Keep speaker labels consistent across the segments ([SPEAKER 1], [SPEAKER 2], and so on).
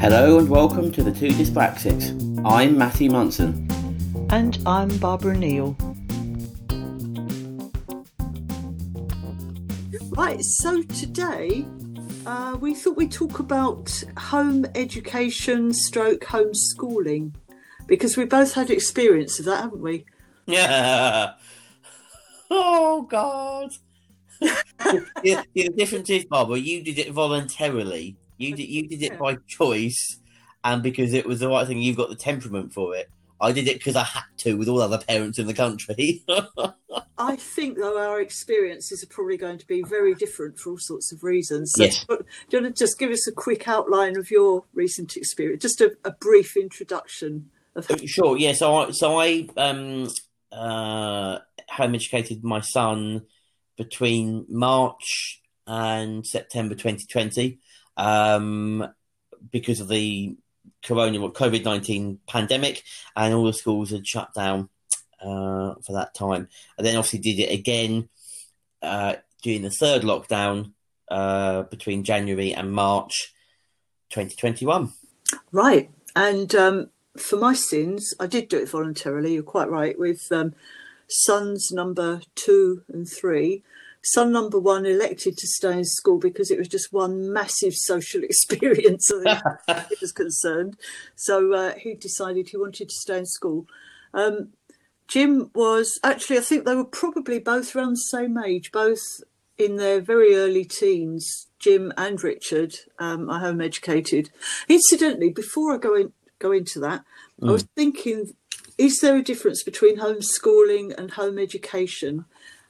[SPEAKER 1] Hello and welcome to the Two Dyspraxics. I'm Matthew Munson.
[SPEAKER 2] And I'm Barbara Neill. Right, so today uh, we thought we'd talk about home education stroke homeschooling because we both had experience of that, haven't we?
[SPEAKER 1] Yeah. Oh, God. the, the difference is, Barbara, you did it voluntarily you did you did it by choice, and because it was the right thing. You've got the temperament for it. I did it because I had to, with all other parents in the country.
[SPEAKER 2] I think, though, our experiences are probably going to be very different for all sorts of reasons. So
[SPEAKER 1] yes.
[SPEAKER 2] Do you want to just give us a quick outline of your recent experience? Just a, a brief introduction of.
[SPEAKER 1] How- sure. Yeah. So I so I um uh home educated my son between March and September 2020 um, because of the corona COVID nineteen pandemic, and all the schools had shut down uh, for that time. And then obviously did it again uh, during the third lockdown uh, between January and March, twenty twenty one.
[SPEAKER 2] Right, and um, for my sins, I did do it voluntarily. You're quite right with um, sons number two and three son number one elected to stay in school because it was just one massive social experience as he was concerned. So uh, he decided he wanted to stay in school. Um, Jim was actually, I think they were probably both around the same age, both in their very early teens. Jim and Richard um, are home educated. Incidentally, before I go in, go into that, mm. I was mm. thinking: is there a difference between homeschooling and home education?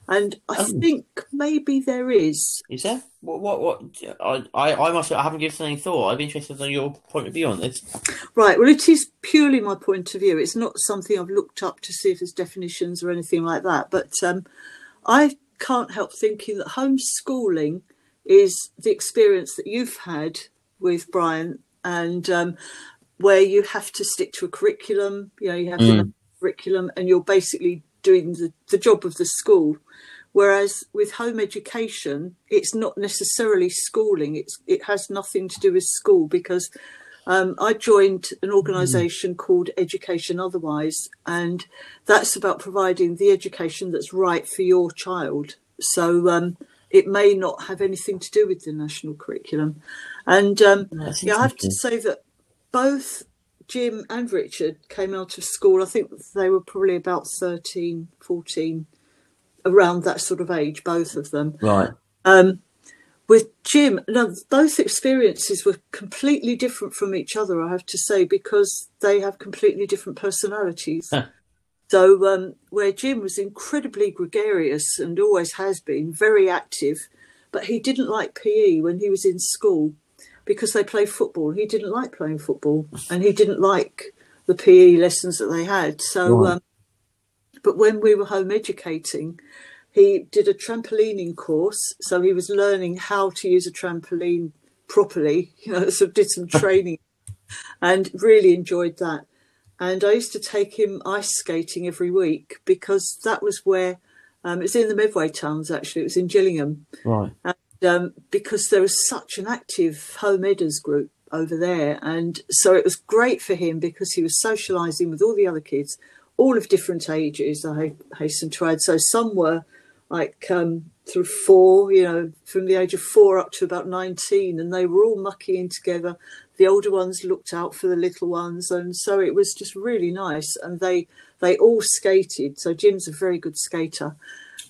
[SPEAKER 2] And I oh. think maybe there is.
[SPEAKER 1] Is there? What? What? what I, I, I must. I haven't given any thought. I'd be interested in your point of view on this.
[SPEAKER 2] Right. Well, it is purely my point of view. It's not something I've looked up to see if there's definitions or anything like that. But um, I can't help thinking that homeschooling is the experience that you've had with Brian, and um, where you have to stick to a curriculum. You know, you have mm. curriculum, and you're basically doing the, the job of the school. Whereas with home education, it's not necessarily schooling. It's it has nothing to do with school because um, I joined an organisation mm. called Education Otherwise, and that's about providing the education that's right for your child. So um, it may not have anything to do with the national curriculum. And um, yeah, I have to say that both Jim and Richard came out of school, I think they were probably about 13, 14, around that sort of age, both of them.
[SPEAKER 1] Right.
[SPEAKER 2] Um, with Jim, now both experiences were completely different from each other, I have to say, because they have completely different personalities. Huh. So, um, where Jim was incredibly gregarious and always has been, very active, but he didn't like PE when he was in school because they play football. He didn't like playing football, and he didn't like the PE lessons that they had. So, right. um, but when we were home educating, he did a trampolining course, so he was learning how to use a trampoline properly. You know, so did some training, and really enjoyed that. And I used to take him ice skating every week because that was where um, it was in the Medway towns. Actually, it was in Gillingham.
[SPEAKER 1] Right.
[SPEAKER 2] And um, because there was such an active home edders group over there. And so it was great for him because he was socialising with all the other kids, all of different ages, I hasten to add. So some were like um, through four, you know, from the age of four up to about 19, and they were all mucking in together. The older ones looked out for the little ones, and so it was just really nice. And they they all skated. So Jim's a very good skater,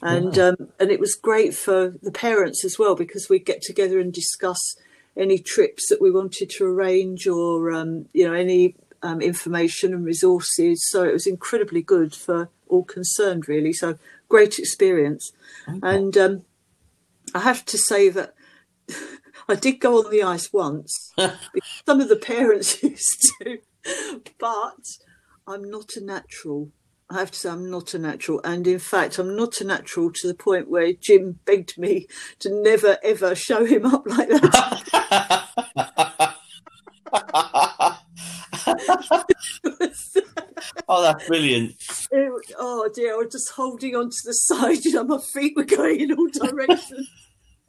[SPEAKER 2] and um, and it was great for the parents as well because we'd get together and discuss any trips that we wanted to arrange or um, you know any um, information and resources. So it was incredibly good for all concerned, really. So great experience, okay. and um, I have to say that. I did go on the ice once. some of the parents used to, but I'm not a natural. I have to say, I'm not a natural. And in fact, I'm not a natural to the point where Jim begged me to never, ever show him up like that.
[SPEAKER 1] oh, that's brilliant.
[SPEAKER 2] It, oh, dear. I was just holding on to the side, you know, my feet were going in all directions.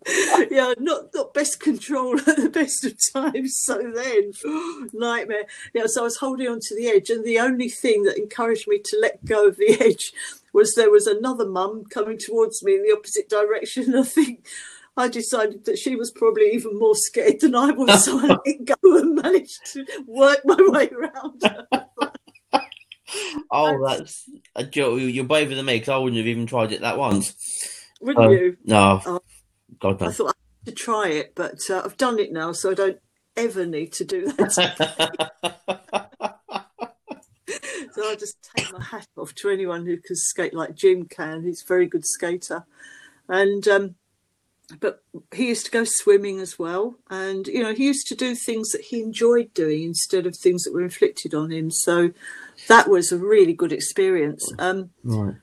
[SPEAKER 2] yeah, not, not best control at the best of times. So then, nightmare. Yeah, so I was holding on to the edge, and the only thing that encouraged me to let go of the edge was there was another mum coming towards me in the opposite direction. I think I decided that she was probably even more scared than I was, so I let go and managed to work my way around.
[SPEAKER 1] oh, that's a joke. You're braver than me because I wouldn't have even tried it that once.
[SPEAKER 2] Wouldn't um, you?
[SPEAKER 1] No. Oh, God, no.
[SPEAKER 2] I thought I had to try it, but uh, I've done it now, so I don't ever need to do that. so I just take my hat off to anyone who can skate like Jim can. He's a very good skater, and um, but he used to go swimming as well, and you know he used to do things that he enjoyed doing instead of things that were inflicted on him. So that was a really good experience. Um,
[SPEAKER 1] right.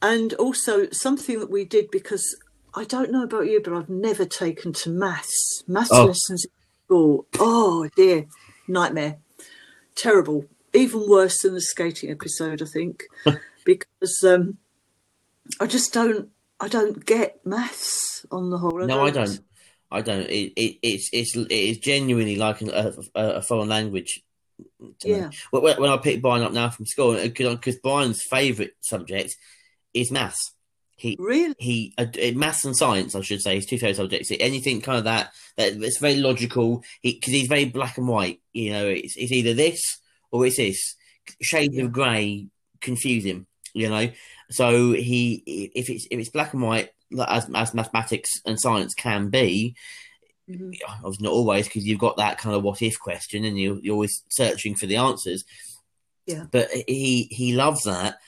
[SPEAKER 2] And also something that we did because I don't know about you, but I've never taken to maths. Maths oh. lessons in school. Oh dear, nightmare, terrible. Even worse than the skating episode, I think, because um, I just don't. I don't get maths on the whole.
[SPEAKER 1] I no, don't. I don't. I don't. It, it, it's it's it is genuinely like a, a, a foreign language.
[SPEAKER 2] Yeah.
[SPEAKER 1] When, when I pick Brian up now from school, because Brian's favourite subject is maths. He
[SPEAKER 2] really
[SPEAKER 1] he uh, maths and science, I should say, his two favorite subjects. Anything kind of that that it's very logical. He because he's very black and white. You know, it's, it's either this or it's this. Shades yeah. of grey confuse him. You know, so he if it's if it's black and white, as as mathematics and science can be. Mm-hmm. Obviously, not always because you've got that kind of what if question, and you you're always searching for the answers.
[SPEAKER 2] Yeah,
[SPEAKER 1] but he he loves that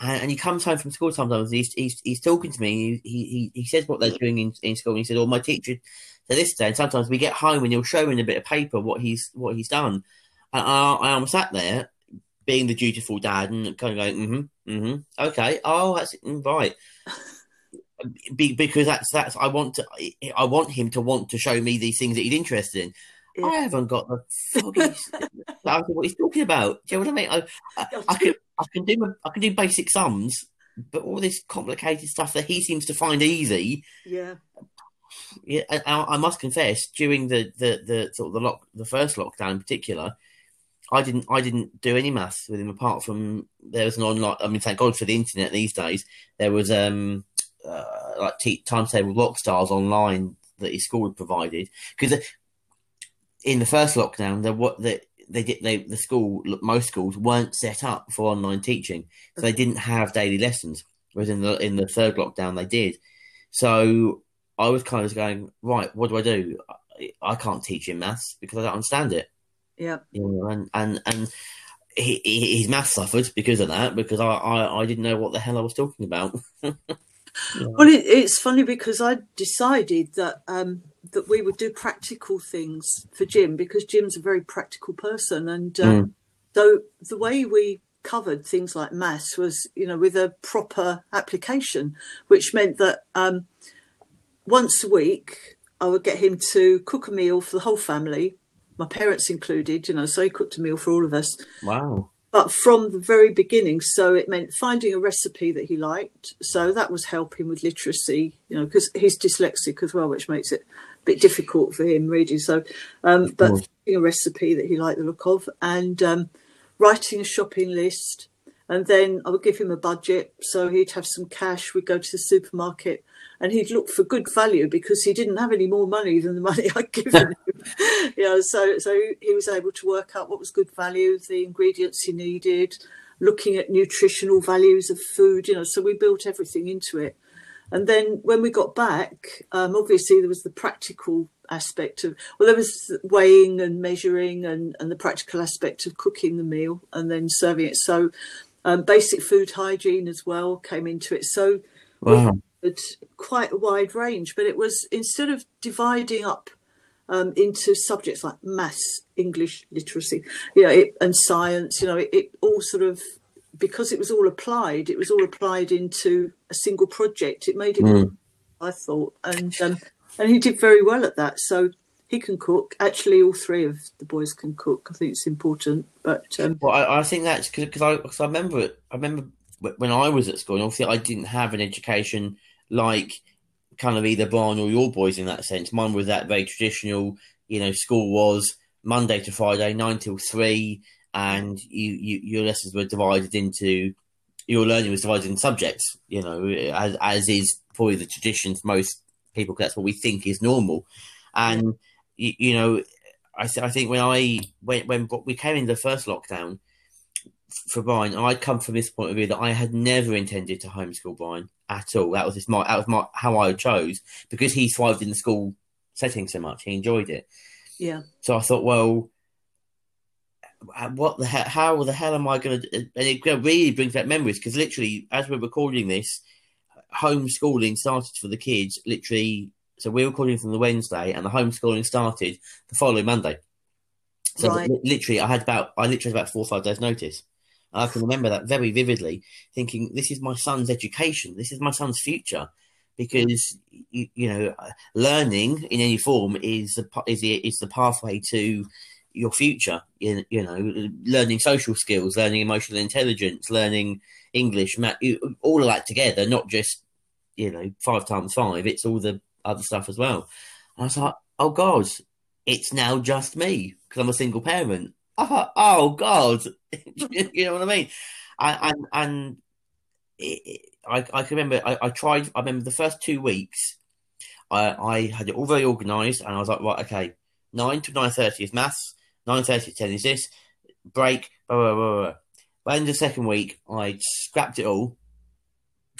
[SPEAKER 1] and, and he comes home from school sometimes. He's, he's he's talking to me. He he he says what they're doing in, in school. And he said, "Oh, my teacher said this day." And sometimes we get home and he'll show in a bit of paper what he's what he's done. And I, I am sat there, being the dutiful dad, and kind of going, "Mm-hmm, mm-hmm, okay, oh, that's mm, right." Be, because that's that's I want to I want him to want to show me these things that he's interested in. Yeah. I haven't got the foggiest what he's talking about. Do you know what I mean? I, I, I can I can do I can do basic sums, but all this complicated stuff that he seems to find easy.
[SPEAKER 2] Yeah.
[SPEAKER 1] Yeah, I, I must confess, during the, the, the sort of the lock, the first lockdown in particular, I didn't I didn't do any maths with him apart from there was an online. I mean, thank God for the internet these days. There was um uh, like t- Times Table Rock Stars online that his school had provided because in the first lockdown there what the they did they the school most schools weren't set up for online teaching, so they didn't have daily lessons. Whereas in the in the third lockdown they did. So I was kind of going right. What do I do? I, I can't teach him maths because I don't understand it.
[SPEAKER 2] Yeah,
[SPEAKER 1] you know, and and and he, he, his math suffered because of that because I, I I didn't know what the hell I was talking about.
[SPEAKER 2] Yeah. Well, it, it's funny because I decided that um, that we would do practical things for Jim because Jim's a very practical person, and um, mm. so the way we covered things like maths was, you know, with a proper application, which meant that um, once a week I would get him to cook a meal for the whole family, my parents included. You know, so he cooked a meal for all of us.
[SPEAKER 1] Wow
[SPEAKER 2] but from the very beginning. So it meant finding a recipe that he liked. So that was helping with literacy, you know, because he's dyslexic as well, which makes it bit difficult for him reading. So, um, but a recipe that he liked the look of and um, writing a shopping list. And then I would give him a budget. So he'd have some cash. We'd go to the supermarket and he'd look for good value because he didn't have any more money than the money I'd given him. you know, so so he was able to work out what was good value, the ingredients he needed, looking at nutritional values of food. You know, so we built everything into it. And then when we got back, um, obviously there was the practical aspect of well, there was weighing and measuring, and and the practical aspect of cooking the meal and then serving it. So um, basic food hygiene as well came into it. So
[SPEAKER 1] wow
[SPEAKER 2] quite a wide range, but it was instead of dividing up um, into subjects like maths, English, literacy, you know, it, and science, you know, it, it, all sort of because it was all applied, it was all applied into a single project. It made it, mm. I thought, and um, and he did very well at that. So he can cook. Actually, all three of the boys can cook. I think it's important. But um,
[SPEAKER 1] well, I, I think that's because I, cause I remember I remember when I was at school. And obviously, I didn't have an education like kind of either Brian or your boys in that sense. Mine was that very traditional. You know, school was Monday to Friday, nine till three, and you, you your lessons were divided into your learning was divided in subjects. You know, as as is probably the tradition for most people. That's what we think is normal, and you, you know, I I think when I when when we came in the first lockdown for Brian, I'd come from this point of view that I had never intended to homeschool Brian at all. That was just my that was my how I chose because he thrived in the school setting so much. He enjoyed it.
[SPEAKER 2] Yeah.
[SPEAKER 1] So I thought, well, Uh, what the hell? How the hell am I going to? And it really brings back memories because literally, as we're recording this, homeschooling started for the kids. Literally, so we're recording from the Wednesday, and the homeschooling started the following Monday. So
[SPEAKER 2] Right.
[SPEAKER 1] literally, I had about I literally had about four or five days notice. And I can remember that very vividly, thinking, "This is my son's education. This is my son's future." Because you, you know, learning in any form is the is the is the pathway to your future. You, you know, learning social skills, learning emotional intelligence, learning English, math, all of that together, not just you know five times five. It's all the other stuff as well. And I was like, "Oh God, it's now just me because I'm a single parent." Thought, "Oh God," you know what I mean? And and, it- I I can remember I, I tried. I remember the first two weeks. I I had it all very organised, and I was like, right, okay, nine to nine thirty is maths, nine thirty ten is this break. Blah blah blah. blah. By the end of the second week, I scrapped it all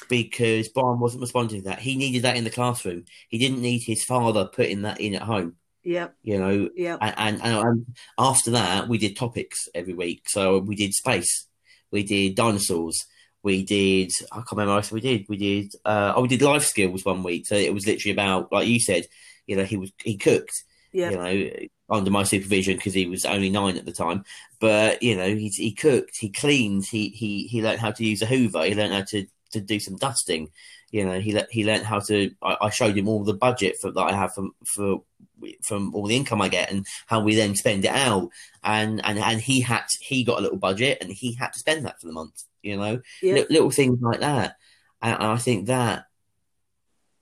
[SPEAKER 1] because Brian wasn't responding to that. He needed that in the classroom. He didn't need his father putting that in at home.
[SPEAKER 2] Yeah.
[SPEAKER 1] You know,
[SPEAKER 2] Yeah.
[SPEAKER 1] and, and, and after that, we did topics every week. So we did space, we did dinosaurs, we did I can't remember what we did. We did uh, oh, we did life skills one week. So it was literally about like you said, you know, he was he cooked,
[SPEAKER 2] Yeah.
[SPEAKER 1] you know, under my supervision because he was only nine at the time. But you know, he he cooked, he cleaned, he he he learned how to use a Hoover, he learned how to to do some dusting. You know, he le- he learned how to. I, I showed him all the budget for, that I have from for from all the income I get and how we then spend it out. And and and he had he got a little budget and he had to spend that for the month. You know,
[SPEAKER 2] Yeah.
[SPEAKER 1] Li- little things like that. And, and I think that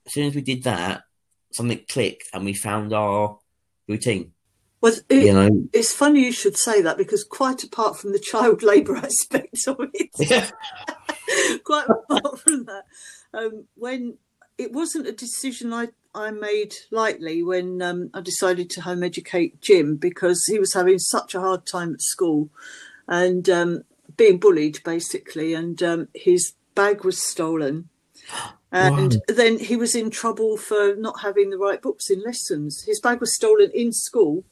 [SPEAKER 1] as soon as we did that, something clicked and we found our routine.
[SPEAKER 2] Well, it,
[SPEAKER 1] You know,
[SPEAKER 2] it's funny you should say that because quite apart from the child labour aspect of it, quite apart from that, um, when it wasn't a decision I, I made lightly when um, I decided to home educate Jim because he was having such a hard time at school and um, being bullied basically, and um, his bag was stolen. And then he was in trouble for not having the right books in lessons. His bag was stolen in school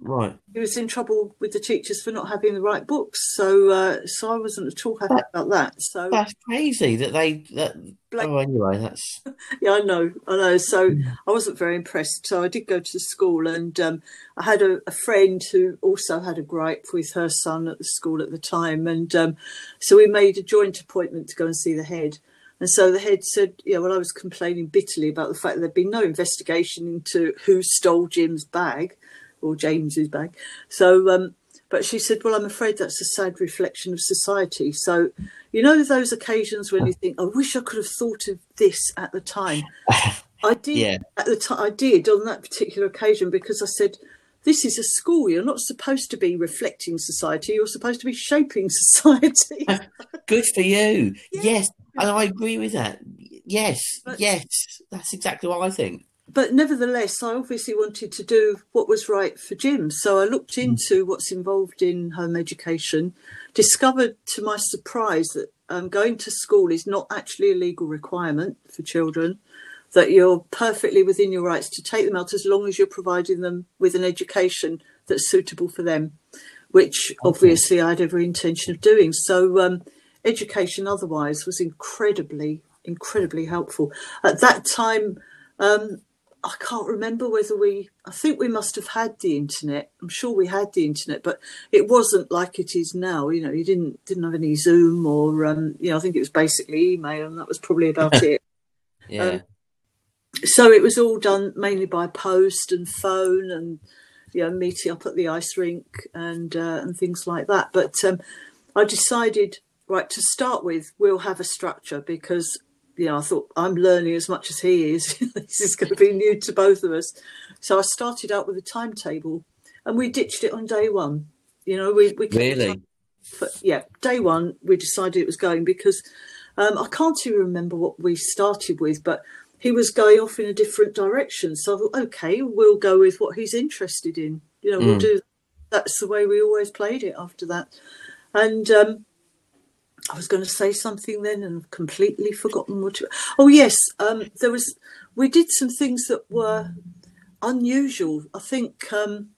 [SPEAKER 1] right.
[SPEAKER 2] he was in trouble with the teachers for not having the right books. So, uh, so I wasn't at all happy about that. So,
[SPEAKER 1] That's crazy that they that.
[SPEAKER 2] Blake-
[SPEAKER 1] Oh, anyway, that's
[SPEAKER 2] yeah, I know, I know. So I wasn't very impressed. So I did go to the school, and um, I had a, a friend who also had a gripe with her son at the school at the time, and um, so we made a joint appointment to go and see the head. And so the head said, "Yeah, well, I was complaining bitterly about the fact that there'd been no investigation into who stole Jim's bag or James's bag." So, um, but she said, "Well, I'm afraid that's a sad reflection of society." So, you know, those occasions when you think, "I wish I could have thought of this at the time." I did
[SPEAKER 1] Yeah.
[SPEAKER 2] at the time. I did on that particular occasion because I said, "This is a school. You're not supposed to be reflecting society. You're supposed to be shaping society."
[SPEAKER 1] good for you.
[SPEAKER 2] Yeah.
[SPEAKER 1] Yes, and I agree with that. Yes,
[SPEAKER 2] But-
[SPEAKER 1] yes, that's exactly what I think.
[SPEAKER 2] But nevertheless, I obviously wanted to do what was right for Jim. So I looked into what's involved in home education, discovered to my surprise that um, going to school is not actually a legal requirement for children, that you're perfectly within your rights to take them out as long as you're providing them with an education that's suitable for them, which obviously I had every intention of doing. So um, education otherwise was incredibly, incredibly helpful. At that time, um, I can't remember whether we. I think we must have had the internet. I'm sure we had the internet, but it wasn't like it is now. You know, you didn't didn't have any Zoom or um, you know. I think it was basically email, and that was probably about it.
[SPEAKER 1] Yeah,
[SPEAKER 2] Um, So it was all done mainly by post and phone, and you know, meeting up at the ice rink and uh, and things like that. But um, I decided right to start with, we'll have a structure because you know, I thought I'm learning as much as he is. this is going to be new to both of us. So I started out with a timetable, and we ditched it on day one. You know, we we
[SPEAKER 1] really,
[SPEAKER 2] but yeah, day one we decided it was going because um, I can't even remember what we started with, but he was going off in a different direction. So I thought, okay, we'll go with what he's interested in. You know, mm. we'll do. That's the way we always played it after that, and. Um, I was going to say something then and completely forgotten what. Oh yes, um, there was. We did some things that were unusual. I think um,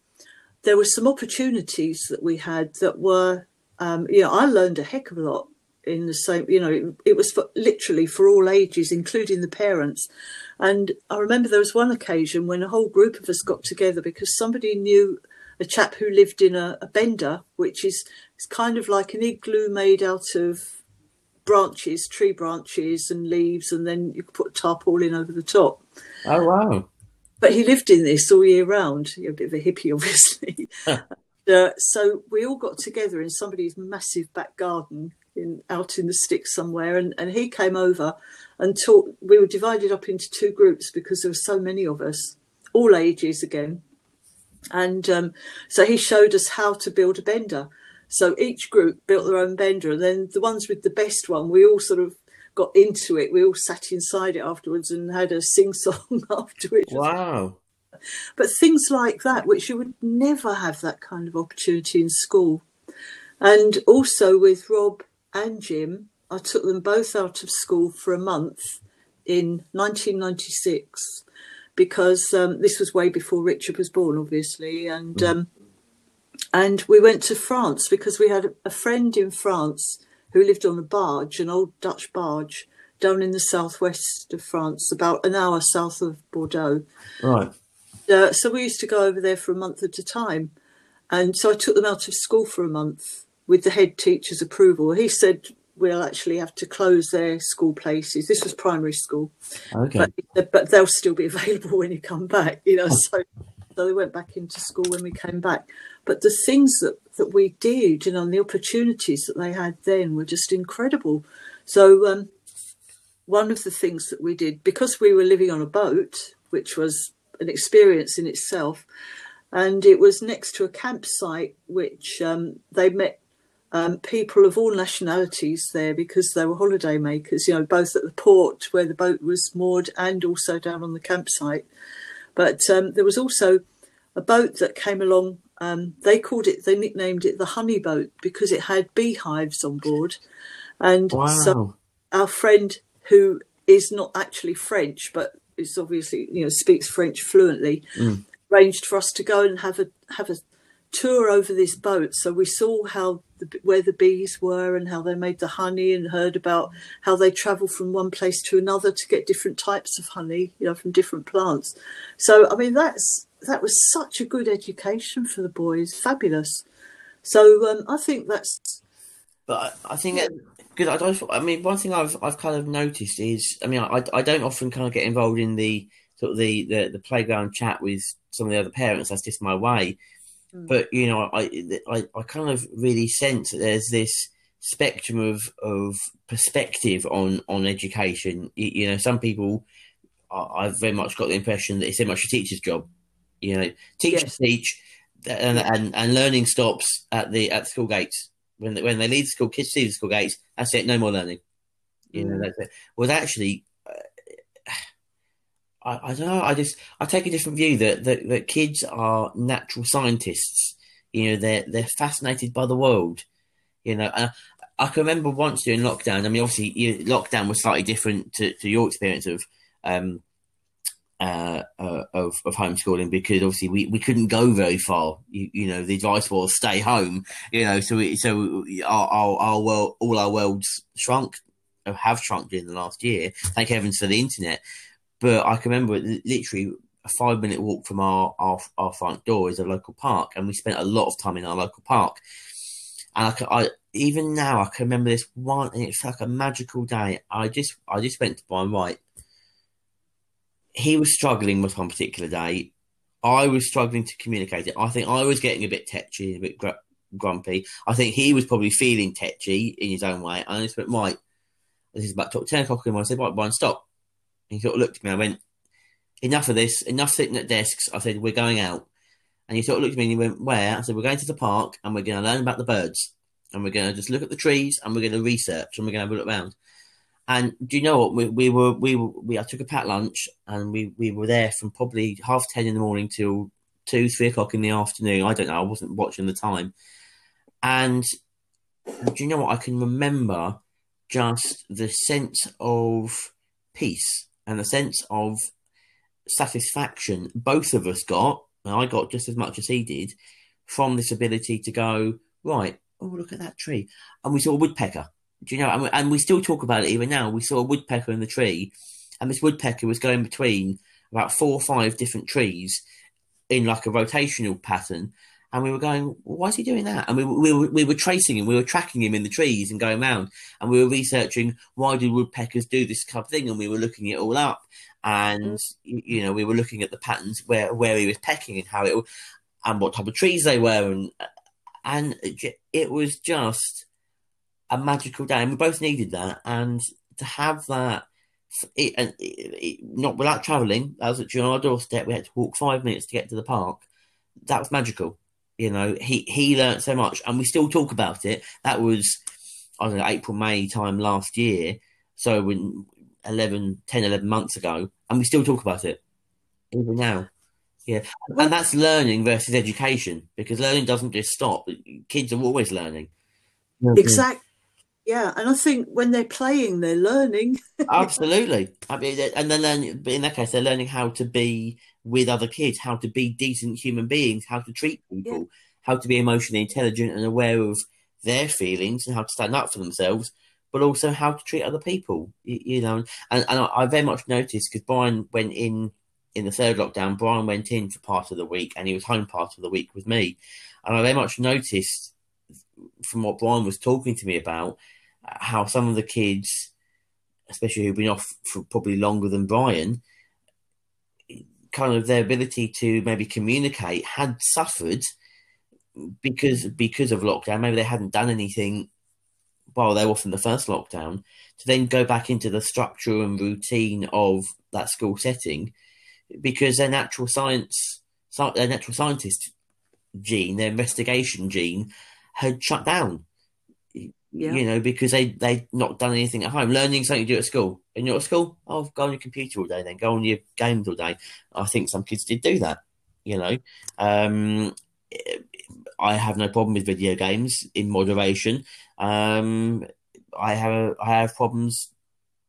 [SPEAKER 2] there were some opportunities that we had that were. Um, you know, I learned a heck of a lot in the same. You know, it, it was for, literally for all ages, including the parents. And I remember there was one occasion when a whole group of us got together because somebody knew a chap who lived in a, a bender, which is it's kind of like an igloo made out of branches, tree branches and leaves, and then you could put a tarpaulin over the top.
[SPEAKER 1] Oh wow!
[SPEAKER 2] But he lived in this all year round. You're a bit of a hippie, obviously. uh, so we all got together in somebody's massive back garden in, out in the sticks somewhere, and, and he came over and taught. We were divided up into two groups because there were so many of us, all ages again. And um, so he showed us how to build a bender. So each group built their own bender, and then the ones with the best one, we all sort of got into it. We all sat inside it afterwards and had a sing song afterwards.
[SPEAKER 1] Wow.
[SPEAKER 2] But things like that, which you would never have that kind of opportunity in school. And also with Rob and Jim, I took them both out of school for a month in 1996 because um, this was way before Richard was born, obviously, and mm. um, and we went to France because we had a friend in France who lived on a barge, an old Dutch barge, down in the southwest of France, about an hour south of Bordeaux.
[SPEAKER 1] Right.
[SPEAKER 2] Uh, so we used to go over there for a month at a time, and so I took them out of school for a month with the head teacher's approval. He said will actually have to close their school places. This was primary school,
[SPEAKER 1] okay,
[SPEAKER 2] but, but they'll still be available when you come back. You know, so so they went back into school when we came back. But the things that that we did, you know, and the opportunities that they had then were just incredible. So um, one of the things that we did because we were living on a boat, which was an experience in itself. And it was next to a campsite, which um, they met um, people of all nationalities there because they were holiday makers, you know, both at the port where the boat was moored and also down on the campsite. But um, there was also a boat that came along. Um, they called it, they nicknamed it the honey boat because it had beehives on board. And
[SPEAKER 1] wow.
[SPEAKER 2] so our friend, who is not actually French, but is obviously, you know, speaks French fluently, mm. arranged for us to go and have a have a tour over this boat. So we saw how the, where the bees were and how they made the honey, and heard about how they travel from one place to another to get different types of honey, you know, from different plants. So I mean, that's that was such a good education for the boys, fabulous. So um, I think that's.
[SPEAKER 1] But I think because I don't. I mean, one thing I've I've kind of noticed is, I mean, I I don't often kind of get involved in the sort of the the, the playground chat with some of the other parents. That's just my way. Mm. But you know, I, I I kind of really sense that there's this spectrum of of perspective on on education. You, you know, some people I've very much got the impression that it's very much a teacher's job. You know, teachers teach, and, and and learning stops at the at the school gates when they, when they leave the school. Kids see the school gates. That's it. No more learning. You know, mm. that's it. Well, actually, I, I, don't know. I just I take a different view that, that that kids are natural scientists. You know, they're they're fascinated by the world. You know, and I, I can remember once during lockdown. I mean, obviously, you lockdown was slightly different to, to your experience of um uh, uh, of of homeschooling because obviously we, we couldn't go very far. You, you know, the advice was stay home. You know, so we, so our, our our world all our worlds shrunk have shrunk during the last year. Thank heavens for the internet. But I can remember literally a five minute walk from our, our, our front door is a local park, and we spent a lot of time in our local park. And I, I even now I can remember this one, and it's like a magical day. I just I just went to buy right. He was struggling with one particular day. I was struggling to communicate it. I think I was getting a bit tetchy, a bit gr- grumpy. I think he was probably feeling tetchy in his own way. And I just went right. This is about 10 o'clock in the morning. I said, right, Brian, stop. He sort of looked at me. I went, enough of this, enough sitting at desks. I said, we're going out. And he sort of looked at me and he went, where? I said, we're going to the park and we're going to learn about the birds. And we're going to just look at the trees and we're going to research and we're going to have a look around. And do you know what? We, we were, we we, I took a packed lunch and we, we were there from probably half 10 in the morning till two, three o'clock in the afternoon. I don't know. I wasn't watching the time. And do you know what? I can remember just the sense of peace and the sense of satisfaction both of us got, and I got just as much as he did, from this ability to go, right, oh, look at that tree. And we saw a woodpecker. Do you know? And we, and we still talk about it even now. We saw a woodpecker in the tree, and this woodpecker was going between about four or five different trees in like a rotational pattern. And we were going, why is he doing that? And we, we, were, we were tracing him, we were tracking him in the trees and going around. And we were researching why do woodpeckers do this kind of thing? And we were looking it all up. And, mm. you know, we were looking at the patterns where, where he was pecking and how it, and what type of trees they were. And, and it was just a magical day. And we both needed that. And to have that, it, it, it, not without travelling, as at our doorstep, we had to walk five minutes to get to the park. That was magical you know, he he learned so much, and we still talk about it. That was I don't know April May time last year, so when 11, 10, 11 months ago, and we still talk about it even now. Yeah, and that's learning versus education because learning doesn't just stop. Kids are always learning.
[SPEAKER 2] Exactly. Yeah, and I think when they're playing, they're learning.
[SPEAKER 1] Absolutely, I mean, and then learning, in that case, they're learning how to be with other kids, how to be decent human beings, how to treat people, yeah. how to be emotionally intelligent and aware of their feelings, and how to stand up for themselves, but also how to treat other people. You, you know, and, and I, I very much noticed because Brian went in in the third lockdown. Brian went in for part of the week, and he was home part of the week with me, and I very much noticed from what Brian was talking to me about how some of the kids, especially who've been off for probably longer than Brian, kind of their ability to maybe communicate had suffered because because of lockdown. Maybe they hadn't done anything while they were in the first lockdown to then go back into the structure and routine of that school setting because their natural science, their natural scientist gene, their investigation gene, had shut down yeah. You know, because they they not done anything at home. Learning something you do at school. And you're at school, oh, go on your computer all day, then go on your games all day. I think some kids did do that. You know, um, I have no problem with video games in moderation. Um, I have I have problems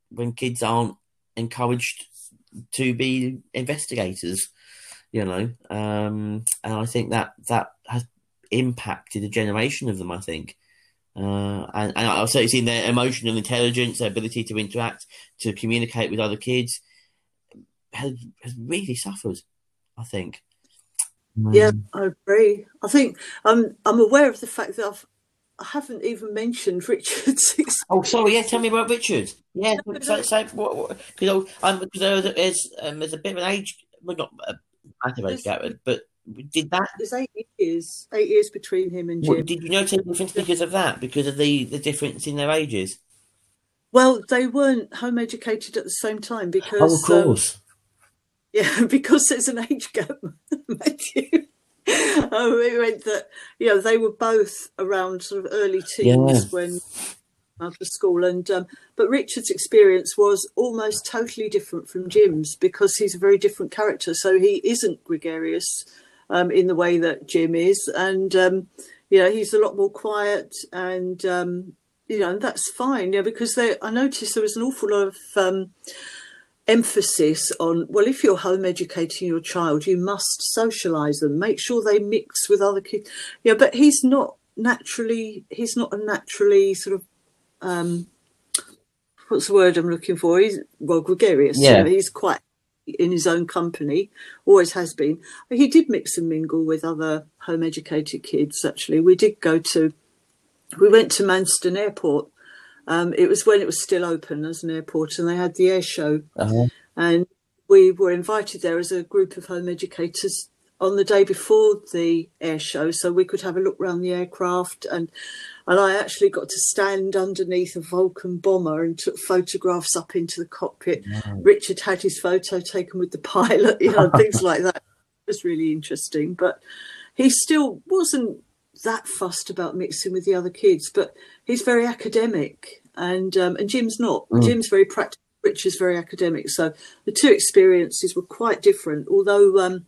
[SPEAKER 1] when kids aren't encouraged to be investigators. You know, um, and I think that that has impacted a generation of them. I think. Uh, and, and I've certainly seen their emotional intelligence, their ability to interact, to communicate with other kids, has, has really suffered. I think.
[SPEAKER 2] Yeah, um, I agree. I think I'm I'm aware of the fact that I've I haven't even mentioned Richard's.
[SPEAKER 1] oh, sorry. Yeah, tell me about Richard. Yeah, no, so, so what? Because um, there's um, there's a bit of an age, well, not a massive age gap, but did that?
[SPEAKER 2] There's eight years, eight years between him and Jim. What,
[SPEAKER 1] did you notice a difference because of that? Because of the the difference in their ages?
[SPEAKER 2] Well, they weren't home educated at the same time because.
[SPEAKER 1] Oh, of um, course. Um,
[SPEAKER 2] yeah, because there's an age gap, Matthew. oh, it meant that you know they were both around sort of early teens yeah. when out of school, and um, but Richard's experience was almost totally different from Jim's because he's a very different character. So he isn't gregarious um, in the way that Jim is, and um, you know he's a lot more quiet, and um, you know and that's fine. Yeah, because they, I noticed there was an awful lot of um, emphasis on well, if you're home educating your child, you must socialise them, make sure they mix with other kids. Yeah, but he's not naturally he's not a naturally sort of um, what's the word I'm looking for? He's well gregarious. Yeah. You know, he's quite in his own company, always has been. He did mix and mingle with other home educated kids, actually. We did go to, we went to Manston Airport. Um, it was when it was still open as an airport and they had the air show. Uh-huh. And we were invited there as a group of home educators on the day before the air show, so we could have a look around the aircraft. And and I actually got to stand underneath a Vulcan bomber and took photographs up into the cockpit. Richard had his photo taken with the pilot, you know, things like that. It was really interesting, but he still wasn't that fussed about mixing with the other kids. But he's very academic, and um, and Jim's not.
[SPEAKER 1] Mm.
[SPEAKER 2] Jim's very practical. Richard's very academic, so the two experiences were quite different. Although um,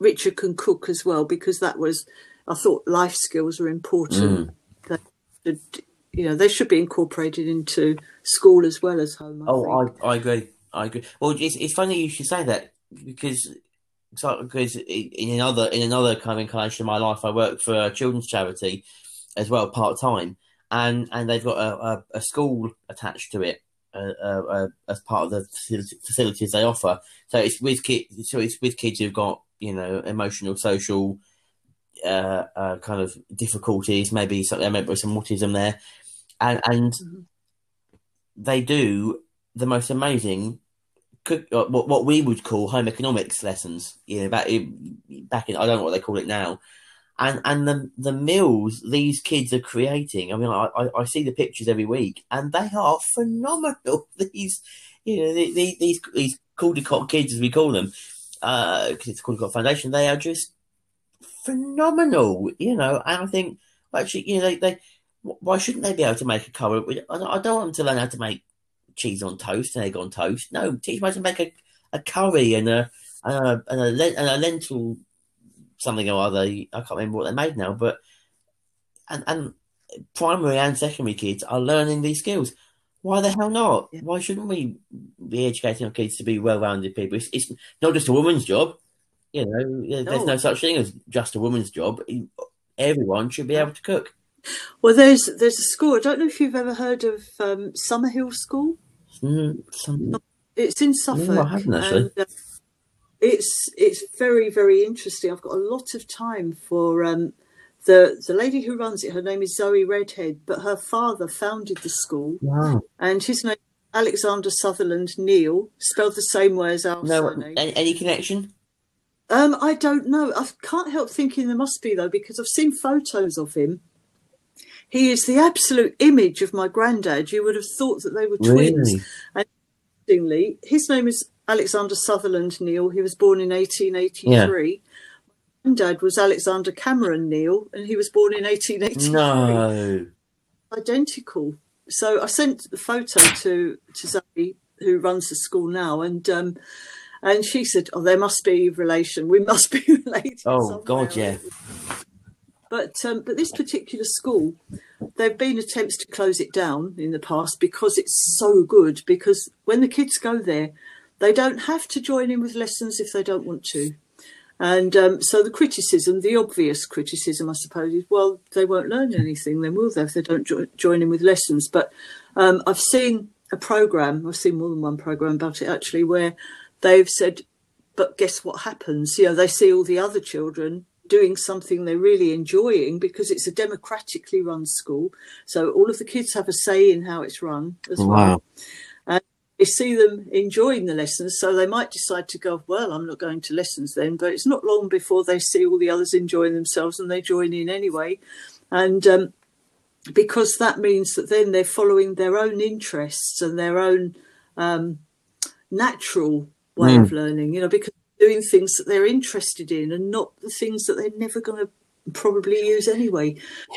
[SPEAKER 2] Richard can cook as well, because that was, I thought, life skills are important. They should, you know, they should be incorporated into school as well as home. I
[SPEAKER 1] Oh,
[SPEAKER 2] think.
[SPEAKER 1] I, I agree. I agree. Well, it's, it's funny you should say that because because in another in another kind of incarnation of my life, I work for a children's charity as well, part time, and and they've got a, a, a school attached to it uh, uh, uh, as part of the facilities they offer. So it's with kids. So it's with kids who've got you know emotional, social. Uh, uh, kind of difficulties, maybe some, maybe some autism there, and and
[SPEAKER 2] Mhm.
[SPEAKER 1] they do the most amazing cook, uh, what what we would call home economics lessons. You know, back back in I don't know what they call it now, and and the the meals these kids are creating. I mean, I I, I see the pictures every week, and they are phenomenal. These you know the, the, these these Caldecott kids as we call them, Uh, because it's Caldecott Foundation. They are just phenomenal. You know, and I think actually, you know, they they why shouldn't they be able to make a curry? I don't I don't want them to learn how to make cheese on toast and egg on toast. No, teach them how to make a, a curry and a and a, and a, and a lentil something or other. I can't remember what they made now, but and and primary and secondary kids are learning these skills. Why the hell not?
[SPEAKER 2] Yeah.
[SPEAKER 1] Why shouldn't we be educating our kids to be well-rounded people? It's, it's not just a woman's job. You know, there's
[SPEAKER 2] No.
[SPEAKER 1] no such thing as just a woman's job. Everyone should be able to cook.
[SPEAKER 2] Well, there's there's a school. I don't know if you've ever heard of um, Summerhill School.
[SPEAKER 1] Mm, some,
[SPEAKER 2] It's in Suffolk.
[SPEAKER 1] I haven't, actually.
[SPEAKER 2] and, uh, it's it's very very interesting. I've got a lot of time for um, the the lady who runs it. Her name is Zoe Redhead, but her father founded the school,
[SPEAKER 1] wow.
[SPEAKER 2] and his name Alexander Sutherland Neill, spelled the same way as our
[SPEAKER 1] No,
[SPEAKER 2] surname.
[SPEAKER 1] any, any connection?
[SPEAKER 2] Um, I don't know. I can't help thinking there must be though, because I've seen photos of him. He is the absolute image of my granddad. You would have thought that they were twins.
[SPEAKER 1] Really?
[SPEAKER 2] Interestingly, his name is Alexander Sutherland Neill. He was born in 1883. My granddad was Alexander Cameron Neill, and he was born in 1883
[SPEAKER 1] No.
[SPEAKER 2] identical. So I sent the photo to to Zoe, who runs the school now, and um, and she said, "Oh, there must be relation. We must be related."
[SPEAKER 1] Oh,
[SPEAKER 2] somehow."
[SPEAKER 1] God, yeah.
[SPEAKER 2] But um, but this particular school, there've been attempts to close it down in the past because it's so good. Because when the kids go there, they don't have to join in with lessons if they don't want to. And um, so the criticism, the obvious criticism, I suppose, is well, they won't learn anything, then will they, if they don't jo- join in with lessons? But um, I've seen a program, I've seen more than one program about it actually, where they've said, but guess what happens? You know, they see all the other children doing something they're really enjoying because it's a democratically run school. So all of the kids have a say in how it's run as well They see them enjoying the lessons, so they might decide to go, well, I'm not going to lessons then. But it's not long before they see all the others enjoying themselves and they join in anyway. And um, because that means that then they're following their own interests and their own um, natural way of learning, you know, because doing things that they're interested in and not the things that they're never going to probably use anyway.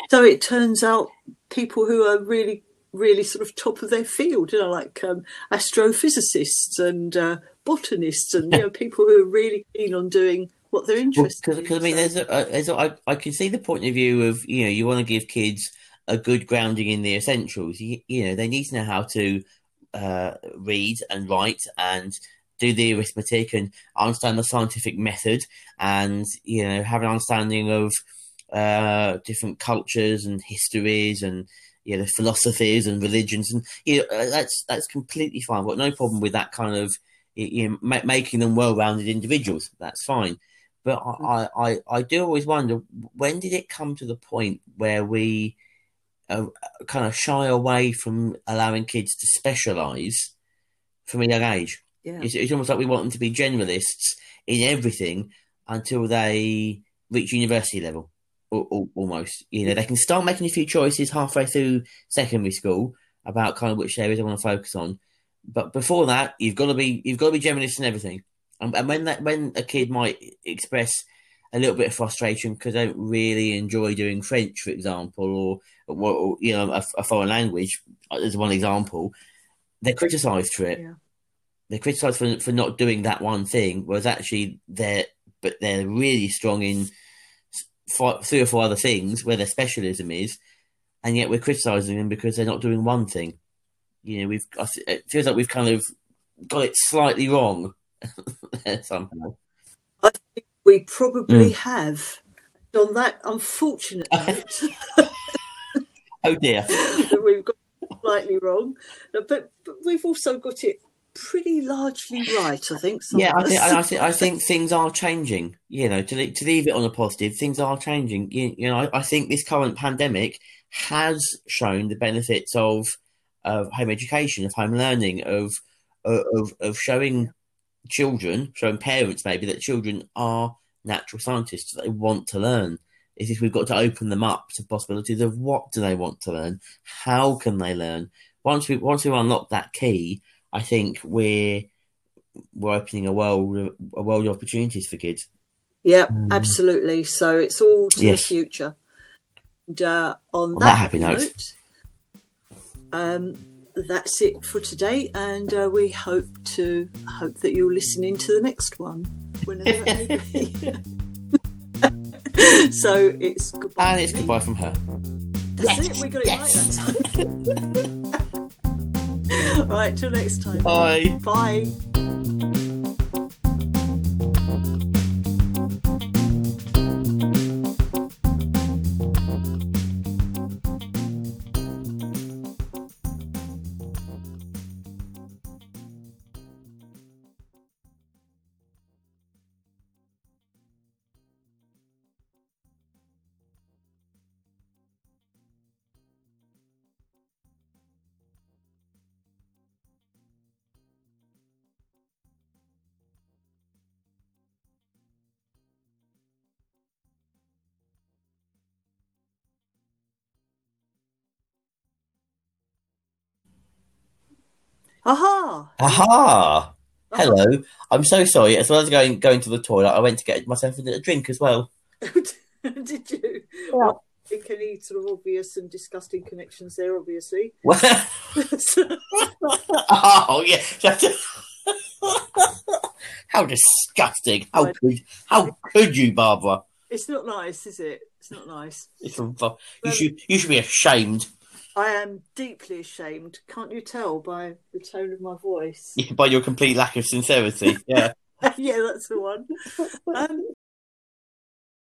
[SPEAKER 2] So it turns out people who are really really sort of top of their field, you know, like um, astrophysicists and uh, botanists and you know people who are really keen on doing what they're interested
[SPEAKER 1] Because
[SPEAKER 2] in.
[SPEAKER 1] I mean, there's a, a, there's a, I, I can see the point of view of you know you want to give kids a good grounding in the essentials. You, you know they need to know how to uh, read and write and do the arithmetic and understand the scientific method and you know have an understanding of uh, different cultures and histories and you know philosophies and religions and you know uh, that's that's completely fine. I've got no problem with that kind of you know ma- making them well-rounded individuals. That's fine. But I, I, I, I do always wonder when did it come to the point where we uh, kind of shy away from allowing kids to specialize from a young age?
[SPEAKER 2] yeah.
[SPEAKER 1] It's, it's almost like we want them to be generalists in everything until they reach university level, almost. You know, they can start making a few choices halfway through secondary school about kind of which areas they want to focus on. But before that, you've got to be you've got to be generalist in everything. And, and when that when a kid might express a little bit of frustration because they don't really enjoy doing French, for example, or, or you know a, a, foreign language, as one example, they're criticised for it.
[SPEAKER 2] Yeah.
[SPEAKER 1] They're criticised for for not doing that one thing, whereas actually they're but they're really strong in four, three or four other things where their specialism is, and yet we're criticising them because they're not doing one thing. You know, we've it feels like we've kind of got it slightly wrong somehow.
[SPEAKER 2] I think we probably mm. have. On that unfortunate note,
[SPEAKER 1] oh dear,
[SPEAKER 2] we've got slightly wrong, but, but we've also got it pretty largely right, I think.
[SPEAKER 1] Yeah, I think, I think I think things are changing. You know, to to leave it on a positive, things are changing. You, you know, I, I, think this current pandemic has shown the benefits of of home education, of home learning, of of of showing children, showing parents maybe that children are natural scientists. They want to learn. Is if we've got to open them up to possibilities of what do they want to learn, how can they learn. Once we once we unlock that key, I think we're we're opening a world a world of opportunities for kids.
[SPEAKER 2] Yeah, mm. absolutely. So it's all to yes. the future. And uh, on, that, that, happy note, note um, that's it for today, and uh, we hope to hope that you'll listen in to the next one whenever it may be. so it's goodbye.
[SPEAKER 1] And it's goodbye from her.
[SPEAKER 2] That's yes. it. We got it yes. right that time. right, till next time.
[SPEAKER 1] Bye.
[SPEAKER 2] Bye. Aha!
[SPEAKER 1] Aha! Hello. I'm so sorry. As well as going going to the toilet, I went to get myself a drink as well.
[SPEAKER 2] Oh, did you? Yeah. Well, any sort of obvious and disgusting connections there, obviously.
[SPEAKER 1] oh yeah. how disgusting! How could how could you, Barbara?
[SPEAKER 2] It's not nice, is it? It's not nice.
[SPEAKER 1] It's you should you should be ashamed.
[SPEAKER 2] I am deeply ashamed. Can't you tell by the tone of my voice?
[SPEAKER 1] Yeah, by your complete lack of sincerity. Yeah.
[SPEAKER 2] yeah, that's the one. Um,